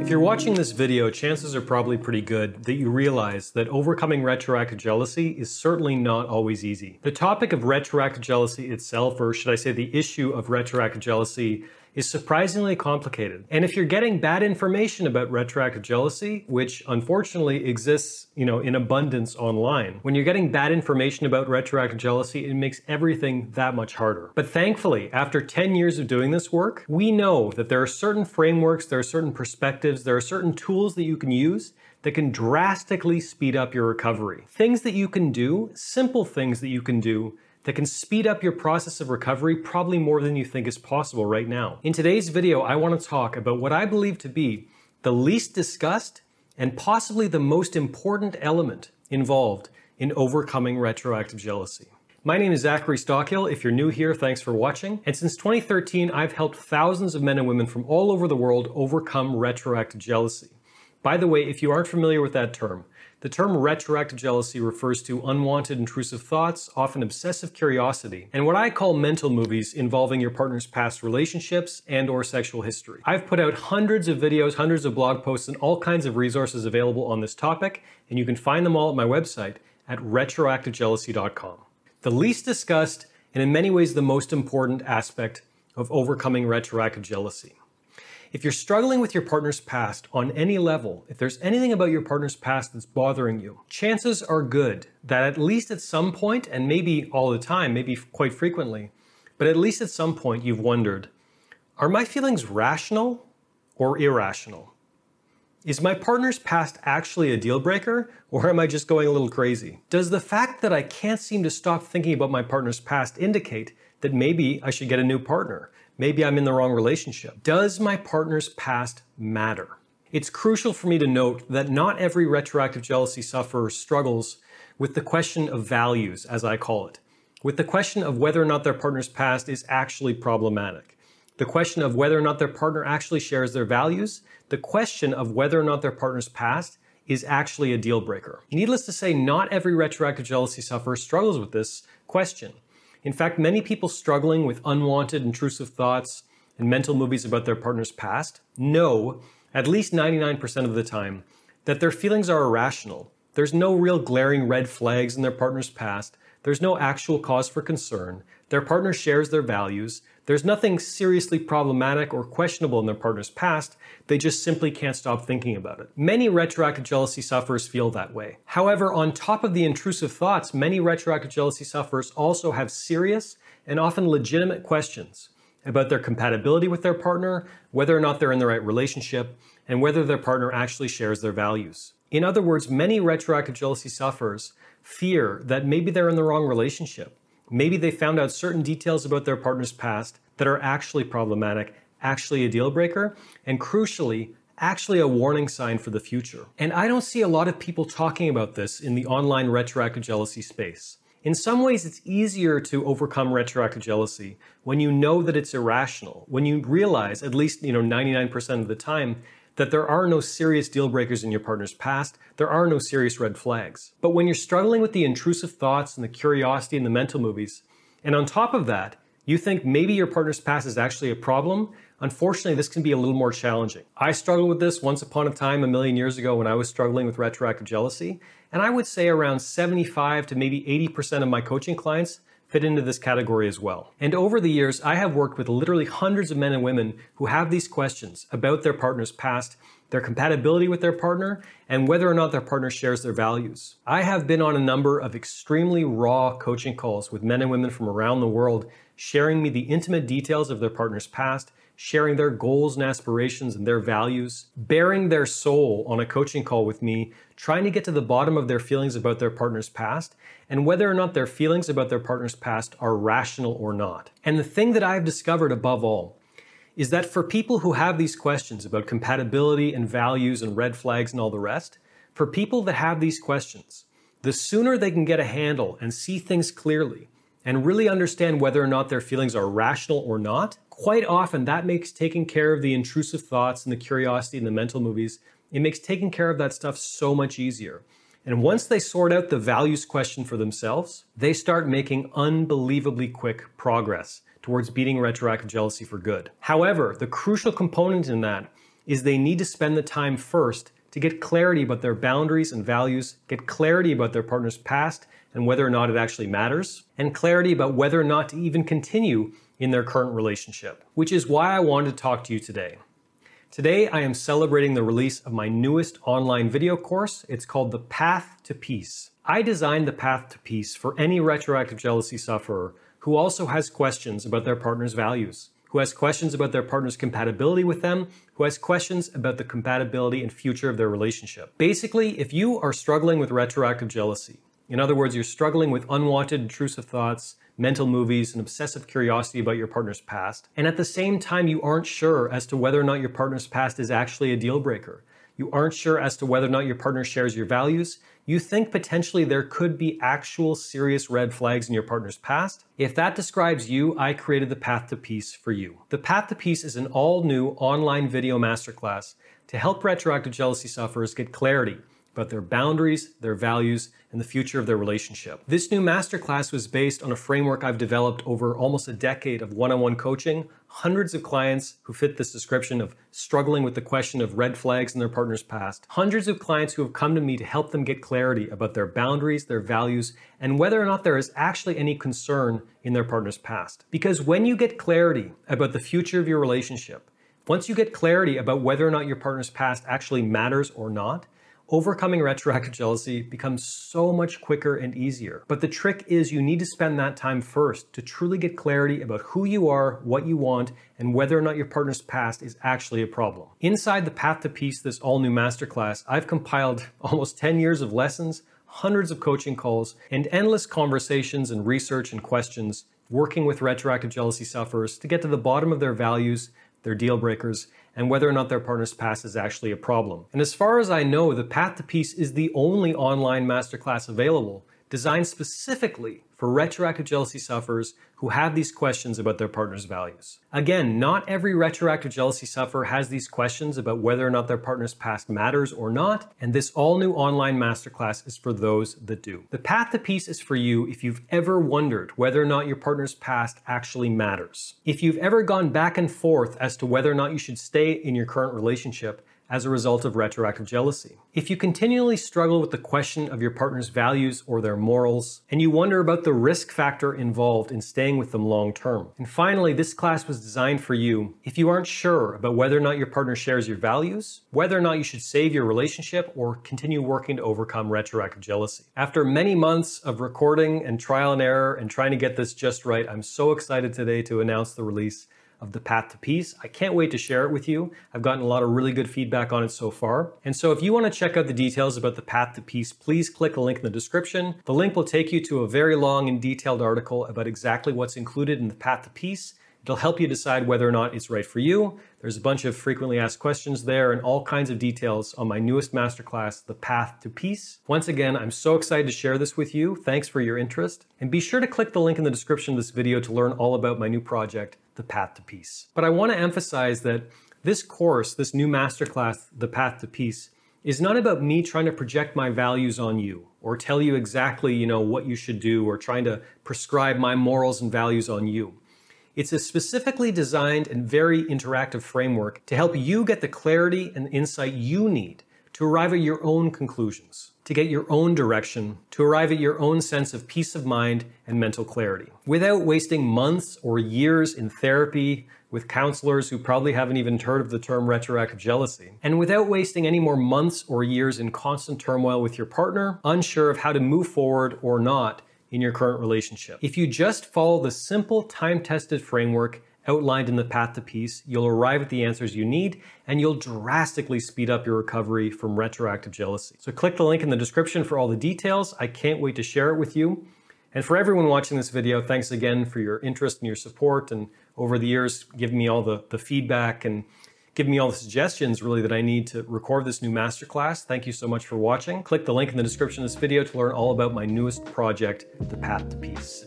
If you're watching this video, chances are probably pretty good that you realize that overcoming retroactive jealousy is certainly not always easy. The topic of retroactive jealousy itself, or should I say the issue of retroactive jealousy, is surprisingly complicated. And if you're getting bad information about retroactive jealousy, which unfortunately exists, you know, in abundance online, when you're getting bad information about retroactive jealousy, it makes everything that much harder. But thankfully, after 10 years of doing this work, we know that there are certain frameworks, there are certain perspectives, there are certain tools that you can use that can drastically speed up your recovery. Things that you can do, simple things that you can do that can speed up your process of recovery probably more than you think is possible right now. In today's video, I want to talk about what I believe to be the least discussed and possibly the most important element involved in overcoming retroactive jealousy. My name is Zachary Stockill. If you're new here, thanks for watching. And since 2013, I've helped thousands of men and women from all over the world overcome retroactive jealousy. By the way, if you aren't familiar with that term, the term retroactive jealousy refers to unwanted intrusive thoughts, often obsessive curiosity, and what I call mental movies involving your partner's past relationships and or sexual history. I've put out hundreds of videos, hundreds of blog posts, and all kinds of resources available on this topic, and you can find them all at my website at retroactivejealousy.com. The least discussed and in many ways the most important aspect of overcoming retroactive jealousy. If you're struggling with your partner's past on any level, if there's anything about your partner's past that's bothering you, chances are good that at least at some point, and maybe all the time, maybe quite frequently, but at least at some point you've wondered are my feelings rational or irrational? Is my partner's past actually a deal breaker, or am I just going a little crazy? Does the fact that I can't seem to stop thinking about my partner's past indicate that maybe I should get a new partner? Maybe I'm in the wrong relationship. Does my partner's past matter? It's crucial for me to note that not every retroactive jealousy sufferer struggles with the question of values, as I call it, with the question of whether or not their partner's past is actually problematic, the question of whether or not their partner actually shares their values, the question of whether or not their partner's past is actually a deal breaker. Needless to say, not every retroactive jealousy sufferer struggles with this question. In fact, many people struggling with unwanted, intrusive thoughts and mental movies about their partner's past know, at least 99% of the time, that their feelings are irrational. There's no real glaring red flags in their partner's past. There's no actual cause for concern. Their partner shares their values. There's nothing seriously problematic or questionable in their partner's past, they just simply can't stop thinking about it. Many retroactive jealousy sufferers feel that way. However, on top of the intrusive thoughts, many retroactive jealousy sufferers also have serious and often legitimate questions about their compatibility with their partner, whether or not they're in the right relationship, and whether their partner actually shares their values. In other words, many retroactive jealousy sufferers fear that maybe they're in the wrong relationship Maybe they found out certain details about their partner's past that are actually problematic, actually a deal breaker, and crucially, actually a warning sign for the future. And I don't see a lot of people talking about this in the online retroactive jealousy space. In some ways, it's easier to overcome retroactive jealousy when you know that it's irrational, when you realize, at least you know 99% of the time, that there are no serious deal breakers in your partner's past, there are no serious red flags. But when you're struggling with the intrusive thoughts and the curiosity and the mental movies, and on top of that, you think maybe your partner's past is actually a problem, unfortunately, this can be a little more challenging. I struggled with this once upon a time a million years ago when I was struggling with retroactive jealousy, and I would say around 75 to maybe 80% of my coaching clients fit into this category as well. And over the years, I have worked with literally hundreds of men and women who have these questions about their partner's past, their compatibility with their partner, and whether or not their partner shares their values. I have been on a number of extremely raw coaching calls with men and women from around the world sharing me the intimate details of their partner's past sharing their goals and aspirations and their values, bearing their soul on a coaching call with me, trying to get to the bottom of their feelings about their partner's past, and whether or not their feelings about their partner's past are rational or not. And the thing that I've discovered above all is that for people who have these questions about compatibility and values and red flags and all the rest, for people that have these questions, the sooner they can get a handle and see things clearly and really understand whether or not their feelings are rational or not, quite often that makes taking care of the intrusive thoughts and the curiosity and the mental movies, it makes taking care of that stuff so much easier. And once they sort out the values question for themselves, they start making unbelievably quick progress towards beating retroactive jealousy for good. However, the crucial component in that is they need to spend the time first to get clarity about their boundaries and values, get clarity about their partner's past and whether or not it actually matters, and clarity about whether or not to even continue in their current relationship, which is why I wanted to talk to you today. Today, I am celebrating the release of my newest online video course. It's called The Path to Peace. I designed The Path to Peace for any retroactive jealousy sufferer who also has questions about their partner's values who has questions about their partner's compatibility with them, who has questions about the compatibility and future of their relationship. Basically, if you are struggling with retroactive jealousy, in other words, you're struggling with unwanted intrusive thoughts, mental movies, and obsessive curiosity about your partner's past, and at the same time you aren't sure as to whether or not your partner's past is actually a deal breaker, you aren't sure as to whether or not your partner shares your values, you think potentially there could be actual serious red flags in your partner's past. If that describes you, I created the Path to Peace for you. The Path to Peace is an all new online video masterclass to help retroactive jealousy sufferers get clarity about their boundaries, their values, and the future of their relationship. This new masterclass was based on a framework I've developed over almost a decade of one on one coaching, hundreds of clients who fit this description of struggling with the question of red flags in their partner's past, hundreds of clients who have come to me to help them get clarity about their boundaries, their values, and whether or not there is actually any concern in their partner's past. Because when you get clarity about the future of your relationship, once you get clarity about whether or not your partner's past actually matters or not, overcoming retroactive jealousy becomes so much quicker and easier. But the trick is you need to spend that time first to truly get clarity about who you are, what you want, and whether or not your partner's past is actually a problem. Inside the Path to Peace, this all new masterclass, I've compiled almost 10 years of lessons, hundreds of coaching calls, and endless conversations and research and questions working with retroactive jealousy sufferers to get to the bottom of their values, their deal breakers, and whether or not their partner's past is actually a problem. And as far as I know, the Path to Peace is the only online masterclass available designed specifically for retroactive jealousy sufferers who have these questions about their partner's values. Again, not every retroactive jealousy sufferer has these questions about whether or not their partner's past matters or not, and this all new online masterclass is for those that do. The path to peace is for you if you've ever wondered whether or not your partner's past actually matters. If you've ever gone back and forth as to whether or not you should stay in your current relationship, as a result of retroactive jealousy. If you continually struggle with the question of your partner's values or their morals, and you wonder about the risk factor involved in staying with them long term. And finally, this class was designed for you if you aren't sure about whether or not your partner shares your values, whether or not you should save your relationship, or continue working to overcome retroactive jealousy. After many months of recording and trial and error and trying to get this just right, I'm so excited today to announce the release of the Path to Peace. I can't wait to share it with you. I've gotten a lot of really good feedback on it so far. And so if you want to check out the details about the Path to Peace, please click the link in the description. The link will take you to a very long and detailed article about exactly what's included in the Path to Peace. It'll help you decide whether or not it's right for you. There's a bunch of frequently asked questions there and all kinds of details on my newest masterclass, The Path to Peace. Once again, I'm so excited to share this with you. Thanks for your interest. And be sure to click the link in the description of this video to learn all about my new project, the path to peace. But I want to emphasize that this course, this new masterclass, The Path to Peace, is not about me trying to project my values on you or tell you exactly, you know, what you should do or trying to prescribe my morals and values on you. It's a specifically designed and very interactive framework to help you get the clarity and insight you need to arrive at your own conclusions, to get your own direction, to arrive at your own sense of peace of mind and mental clarity, without wasting months or years in therapy with counselors who probably haven't even heard of the term retroactive jealousy, and without wasting any more months or years in constant turmoil with your partner, unsure of how to move forward or not in your current relationship. If you just follow the simple time tested framework outlined in the path to peace, you'll arrive at the answers you need and you'll drastically speed up your recovery from retroactive jealousy. So click the link in the description for all the details. I can't wait to share it with you. And for everyone watching this video, thanks again for your interest and your support and over the years giving me all the, the feedback and giving me all the suggestions really that I need to record this new masterclass. Thank you so much for watching. Click the link in the description of this video to learn all about my newest project, The Path to Peace.